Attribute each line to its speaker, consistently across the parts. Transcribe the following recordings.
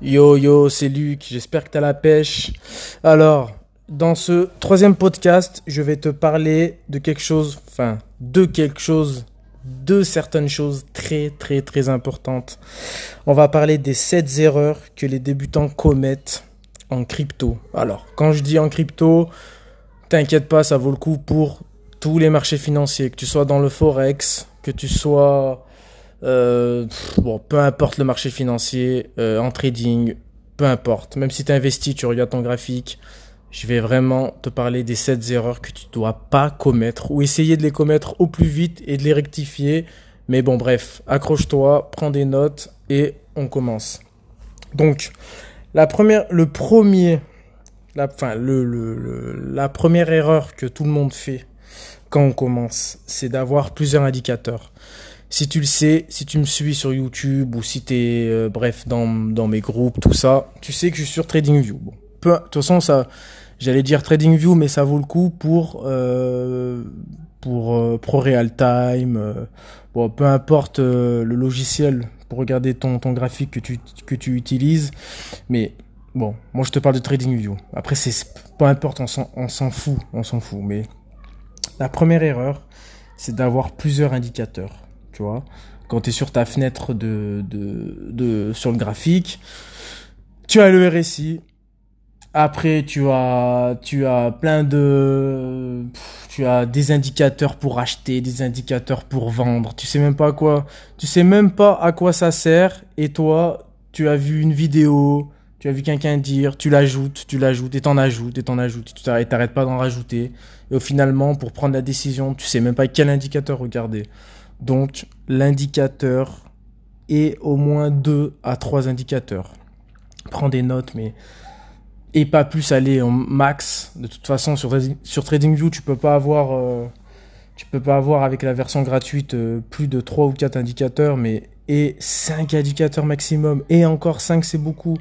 Speaker 1: Yo yo, c'est Luc, j'espère que t'as la pêche. Alors, dans ce troisième podcast, je vais te parler de quelque chose, enfin, de quelque chose, de certaines choses très très très importantes. On va parler des 7 erreurs que les débutants commettent en crypto. Alors, quand je dis en crypto, t'inquiète pas, ça vaut le coup pour tous les marchés financiers, que tu sois dans le forex, que tu sois euh, bon, peu importe le marché financier, euh, en trading, peu importe. Même si tu investis, tu regardes ton graphique, je vais vraiment te parler des 7 erreurs que tu dois pas commettre ou essayer de les commettre au plus vite et de les rectifier. Mais bon, bref, accroche-toi, prends des notes et on commence. Donc, la première, le premier, la, enfin, le, le, la première erreur que tout le monde fait quand on commence, c'est d'avoir plusieurs indicateurs si tu le sais, si tu me suis sur YouTube ou si tu es, euh, bref, dans, dans mes groupes, tout ça, tu sais que je suis sur TradingView. Bon, de toute façon, ça, j'allais dire TradingView, mais ça vaut le coup pour, euh, pour euh, euh, bon, peu importe le logiciel pour regarder ton, ton graphique que tu, que tu utilises. Mais bon, moi je te parle de TradingView. Après, c'est peu importe, on s'en fout, on s'en fout. Mais la première erreur, c'est d'avoir plusieurs indicateurs Quand tu es sur ta fenêtre de, de, de, sur le graphique, tu as le RSI. Après, tu as, tu as plein de, tu as des indicateurs pour acheter, des indicateurs pour vendre. Tu sais même pas quoi, tu sais même pas à quoi ça sert. Et toi, tu as vu une vidéo, tu as vu quelqu'un dire, tu l'ajoutes, tu l'ajoutes, et t'en ajoutes, et t'en ajoutes, t'arrêtes pas d'en rajouter. Et au finalement, pour prendre la décision, tu sais même pas quel indicateur regarder. Donc l'indicateur est au moins deux à trois indicateurs. Prends des notes, mais et pas plus aller en max. De toute façon, sur, sur TradingView, tu peux pas avoir, euh, tu peux pas avoir avec la version gratuite euh, plus de trois ou quatre indicateurs, mais et cinq indicateurs maximum. Et encore cinq, c'est beaucoup.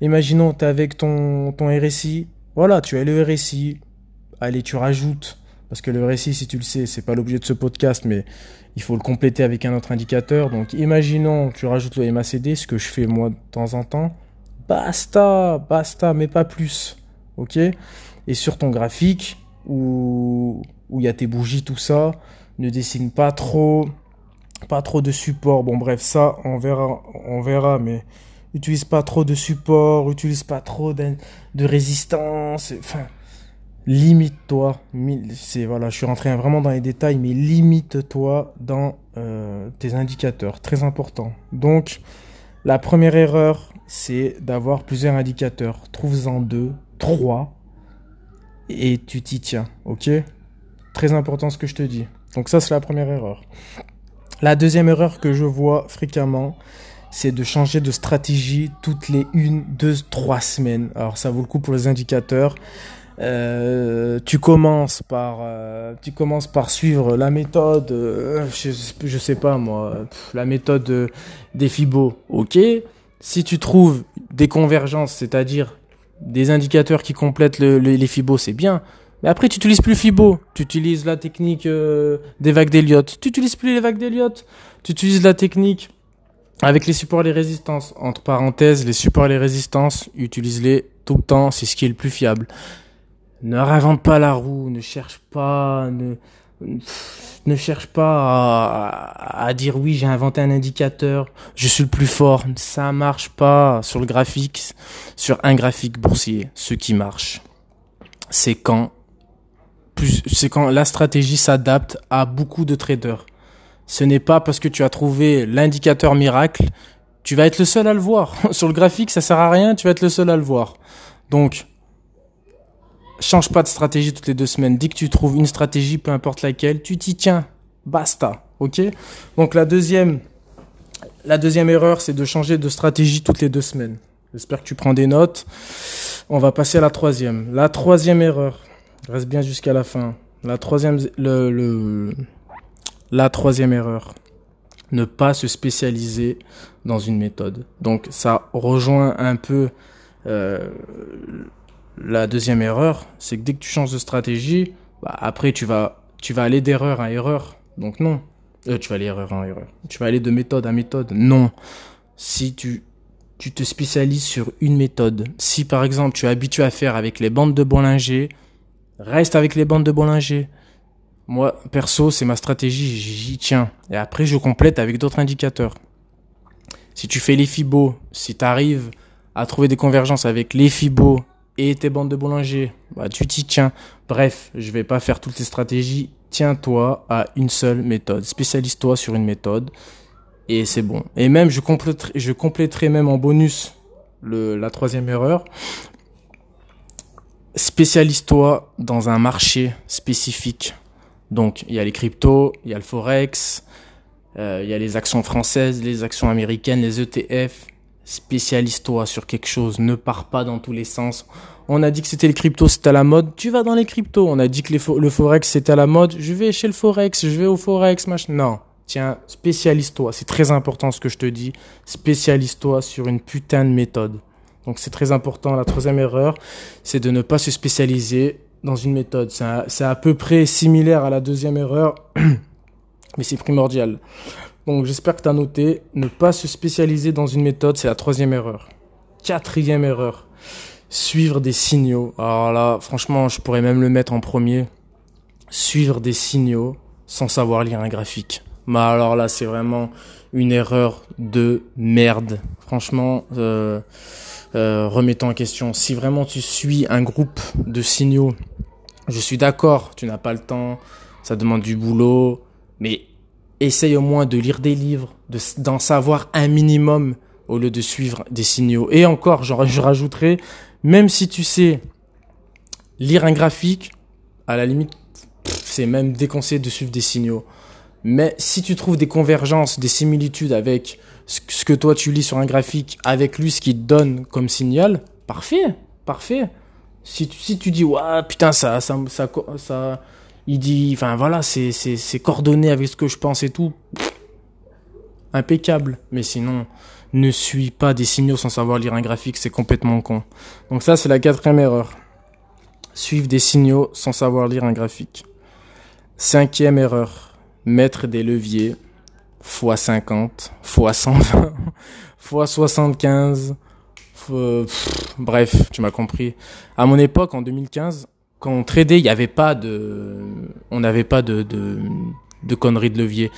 Speaker 1: Imaginons, tu avec ton, ton RSI. Voilà, tu as le RSI. Allez, tu rajoutes parce que le récit, si tu le sais, c'est pas l'objet de ce podcast, mais il faut le compléter avec un autre indicateur. Donc, imaginons, tu rajoutes le MACD, ce que je fais moi de temps en temps. Basta, basta, mais pas plus. Ok? Et sur ton graphique, où il y a tes bougies, tout ça, ne dessine pas trop, pas trop de support. Bon, bref, ça, on verra, on verra, mais utilise pas trop de support, utilise pas trop de, de résistance. Enfin, limite-toi. C'est voilà, je suis rentré vraiment dans les détails, mais limite-toi dans euh, tes indicateurs, très important. Donc, la première erreur, c'est d'avoir plusieurs indicateurs. Trouve-en deux, trois, et tu t'y tiens, ok? Très important ce que je te dis. Donc ça, c'est la première erreur. La deuxième erreur que je vois fréquemment, c'est de changer de stratégie toutes les une, deux, trois semaines. Alors ça vaut le coup pour les indicateurs. Euh, tu commences par euh, tu commences par suivre la méthode euh, je, sais pas moi la méthode des Fibo ok. Si tu trouves des convergences c'est-à-dire des indicateurs qui complètent le, les Fibo c'est bien. Mais après tu utilises plus Fibo tu utilises la technique des vagues d'Elliott tu utilises plus les vagues d'Elliott tu utilises la technique avec les supports et les résistances. Entre parenthèses les supports et les résistances utilise-les tout le temps. C'est ce qui est le plus fiable ne réinvente pas la roue, ne cherche pas, ne, ne cherche pas à, dire oui, j'ai inventé un indicateur, je suis le plus fort. Ça marche pas sur le graphique, sur un graphique boursier. Ce qui marche, c'est quand c'est quand la stratégie s'adapte à beaucoup de traders. Ce n'est pas parce que tu as trouvé l'indicateur miracle, tu vas être le seul à le voir. sur le graphique, ça sert à rien, tu vas être le seul à le voir. Donc, change pas de stratégie toutes les deux semaines. Dès que tu trouves une stratégie, peu importe laquelle, tu t'y tiens. Basta. Ok? Donc la deuxième, la deuxième erreur, c'est de changer de stratégie toutes les deux semaines. J'espère que tu prends des notes. On va passer à la troisième. La troisième erreur. Reste bien jusqu'à la fin. La troisième, erreur. Ne pas se spécialiser dans une méthode. Donc ça rejoint un peu euh, la deuxième erreur, c'est que dès que tu changes de stratégie, bah, après tu vas, tu vas aller d'erreur à erreur. Donc non. Euh, tu vas aller erreur en erreur. Tu vas aller de méthode à méthode. Non. Si tu tu te spécialises sur une méthode. Si par exemple tu es habitué à faire avec les bandes de Bollinger, reste avec les bandes de Bollinger. Moi, perso, c'est ma stratégie, j'y tiens. Et après, je complète avec d'autres indicateurs. Si tu fais les fibos, si tu arrives à trouver des convergences avec les fibos et tes bandes de Bollinger, bah, tu t'y tiens. Bref, je vais pas faire toutes ces stratégies. Tiens-toi à une seule méthode. Spécialise-toi sur une méthode et c'est bon. Et même, je compléterai, même en bonus la troisième erreur. Spécialise-toi dans un marché spécifique. Donc, il y a les cryptos, il y a le forex, euh, il y a les actions françaises, les actions américaines, les ETF. Spécialise-toi sur quelque chose. Ne pars pas dans tous les sens. On a dit que c'était les cryptos, c'était à la mode. Tu vas dans les cryptos. On a dit que le forex, c'était à la mode. Je vais chez le forex, je vais au forex, machin. Non. Tiens, spécialise-toi. C'est très important ce que je te dis. Spécialise-toi sur une putain de méthode. Donc c'est très important. La troisième erreur, c'est de ne pas se spécialiser dans une méthode. C'est à, peu près similaire à la deuxième erreur, mais c'est primordial. Donc j'espère que tu as noté. Ne pas se spécialiser dans une méthode, c'est la troisième erreur. Quatrième erreur, suivre des signaux. Alors là, franchement, je pourrais même le mettre en premier. Suivre des signaux sans savoir lire un graphique. Mais alors là, c'est vraiment une erreur de merde. Franchement, euh, euh, remettons en question. Si vraiment tu suis un groupe de signaux, je suis d'accord, tu n'as pas le temps, ça demande du boulot, mais essaye au moins de lire des livres, d'en savoir un minimum au lieu de suivre des signaux. Et encore, je, rajouterai, même si tu sais lire un graphique, à la limite, c'est même déconseillé de suivre des signaux. Mais si tu trouves des convergences, des similitudes avec ce que toi tu lis sur un graphique, avec lui ce qu'il te donne comme signal, parfait, parfait. Si tu, dis, ouais, putain, ça, ça, ça, il dit, enfin voilà, c'est, coordonné avec ce que je pense et tout, impeccable. Mais sinon, ne suis pas des signaux sans savoir lire un graphique, c'est complètement con. Donc ça, c'est la quatrième erreur. Suivre des signaux sans savoir lire un graphique. Cinquième erreur mettre des leviers x 50, x 120, x 75. bref, tu m'as compris. À mon époque, en 2015, quand on tradait, il n'y avait pas de, on n'avait pas de, de, conneries de levier.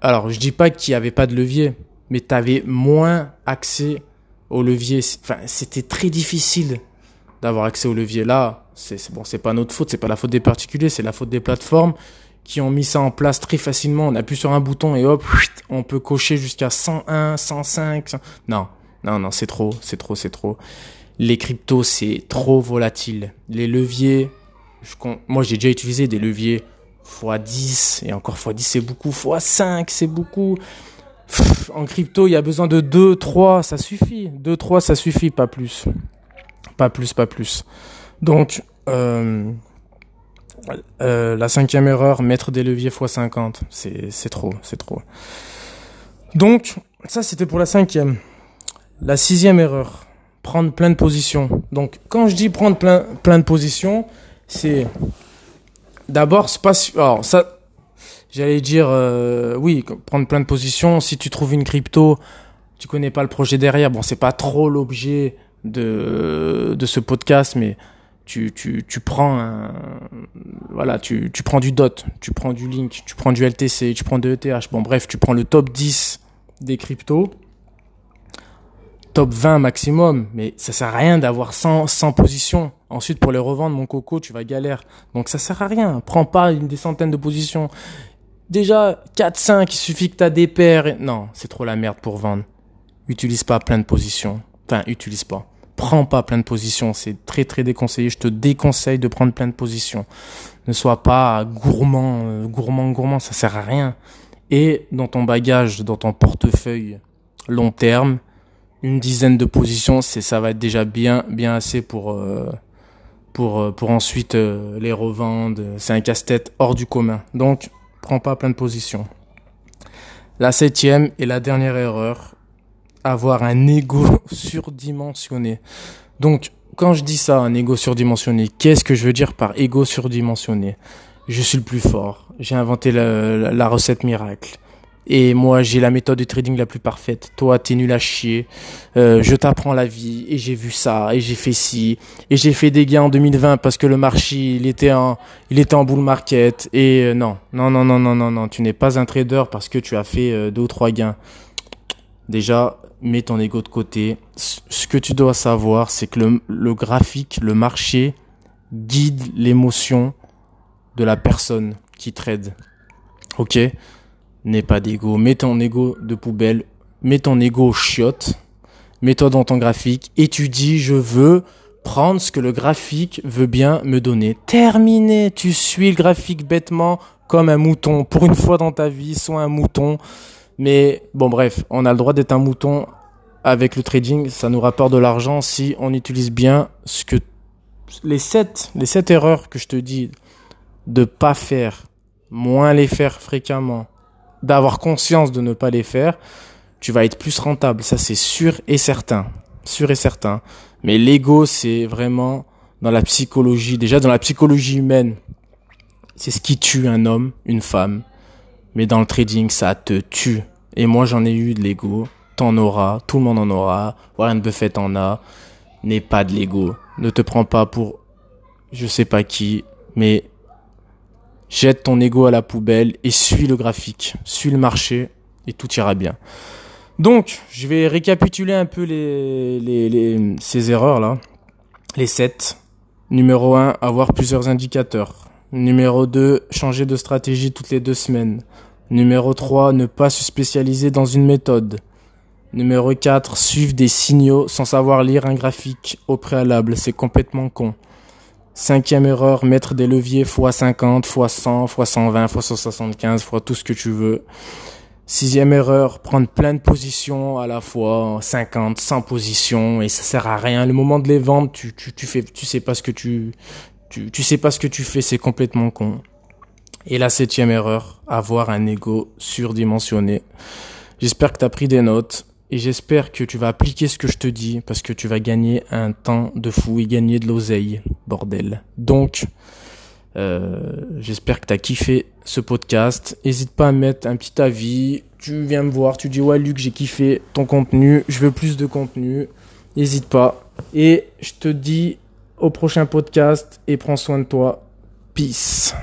Speaker 1: Alors, je dis pas qu'il n'y avait pas de levier, mais tu avais moins accès au levier. Enfin, c'était très difficile d'avoir accès au levier. Là, c'est bon, c'est pas notre faute, c'est pas la faute des particuliers, c'est la faute des plateformes qui ont mis ça en place très facilement. On appuie sur un bouton et hop, on peut cocher jusqu'à 101, 105. Non, non, non, c'est trop, c'est trop, c'est trop. Les cryptos, c'est trop volatile. Les leviers, je, moi j'ai déjà utilisé des leviers x10 et encore x10 c'est beaucoup, x5 c'est beaucoup. en crypto, il y a besoin de 2, 3, ça suffit. 2, 3, ça suffit, pas plus. Pas plus, pas plus. Donc, euh, euh, la cinquième erreur, mettre des leviers x50. C'est trop, c'est trop. Donc, ça c'était pour la cinquième. La sixième erreur, prendre plein de positions. Donc, quand je dis prendre plein, plein de positions, c'est d'abord, c'est pas... Alors, ça, j'allais dire, euh, oui, prendre plein de positions. Si tu trouves une crypto, tu connais pas le projet derrière. Bon, c'est pas trop l'objet de, de ce podcast, mais tu, tu, tu prends un, voilà, tu, tu prends du DOT, tu prends du Link, tu prends du LTC, tu prends de ETH. Bon, bref, tu prends le top 10 des cryptos, top 20 maximum, mais ça sert à rien d'avoir 100, 100 positions. Ensuite, pour les revendre, mon coco, tu vas galère. Donc, ça sert à rien. Prends pas une des centaines de positions. Déjà, 4, 5, il suffit que tu as des paires. Non, c'est trop la merde pour vendre. Utilise pas plein de positions. Enfin, utilise pas prends pas plein de positions. C'est très très déconseillé. Je te déconseille de prendre plein de positions. Ne sois pas gourmand, euh, gourmand, gourmand. Ça sert à rien. Et dans ton bagage, dans ton portefeuille long terme, une dizaine de positions, c'est ça va être déjà bien bien assez pour euh, pour euh, pour ensuite les revendre. C'est un casse-tête hors du commun. Donc prends pas plein de positions. La septième et la dernière erreur, avoir un ego surdimensionné. Donc, quand je dis ça, un ego surdimensionné, qu'est-ce que je veux dire par ego surdimensionné? Je suis le plus fort. J'ai inventé la, recette miracle. Et moi, j'ai la méthode de trading la plus parfaite. Toi, t'es nul à chier. Euh, je t'apprends la vie. Et j'ai vu ça. Et j'ai fait ci. Et j'ai fait des gains en 2020 parce que le marché, il était en, il était en bull market. Et euh, non, non, non, non, non, non, non. Tu n'es pas un trader parce que tu as fait euh, deux ou trois gains. Déjà, mets ton ego de côté. Ce que tu dois savoir, c'est que le, le graphique, le marché guide l'émotion de la personne qui trade. Ok? N'aie pas d'ego. Mets ton ego de poubelle. Mets ton ego chiotte. Mets-toi dans ton graphique. Étudie, je veux prendre ce que le graphique veut bien me donner. Terminé. Tu suis le graphique bêtement comme un mouton. Pour une fois dans ta vie, sois un mouton. Mais bon, bref, on a le droit d'être un mouton avec le trading. Ça nous rapporte de l'argent si on utilise bien ce que les sept, les sept erreurs que je te dis de pas faire, moins les faire fréquemment, d'avoir conscience de ne pas les faire, tu vas être plus rentable. Ça, c'est sûr et certain. Sûr et certain. Mais l'ego, c'est vraiment dans la psychologie, déjà dans la psychologie humaine, c'est ce qui tue un homme, une femme. Mais dans le trading, ça te tue. Et moi, j'en ai eu de l'ego. T'en auras. Tout le monde en aura. Warren Buffett en a. N'aie pas de l'ego. Ne te prends pas pour je sais pas qui. Mais jette ton ego à la poubelle et suis le graphique. Suis le marché et tout ira bien. Donc, je vais récapituler un peu les, ces erreurs-là. Les 7. Numéro 1, avoir plusieurs indicateurs. Numéro 2, changer de stratégie toutes les deux semaines. Numéro 3, ne pas se spécialiser dans une méthode. Numéro 4, suivre des signaux sans savoir lire un graphique au préalable. C'est complètement con. Cinquième erreur, mettre des leviers x50, x100, x120, x175, x tout ce que tu veux. Sixième erreur, prendre plein de positions à la fois, 50, 100 positions, et ça sert à rien. Le moment de les vendre, tu, tu, tu fais, tu sais pas ce que tu, tu, tu sais pas ce que tu fais, c'est complètement con. Et la septième erreur, avoir un ego surdimensionné. J'espère que tu as pris des notes et j'espère que tu vas appliquer ce que je te dis parce que tu vas gagner un temps de fou et gagner de l'oseille, bordel. Donc, euh, j'espère que tu as kiffé ce podcast. N'hésite pas à mettre un petit avis. Tu viens me voir, tu dis ouais Luc, j'ai kiffé ton contenu, je veux plus de contenu. N'hésite pas. Et je te dis au prochain podcast et prends soin de toi. Peace.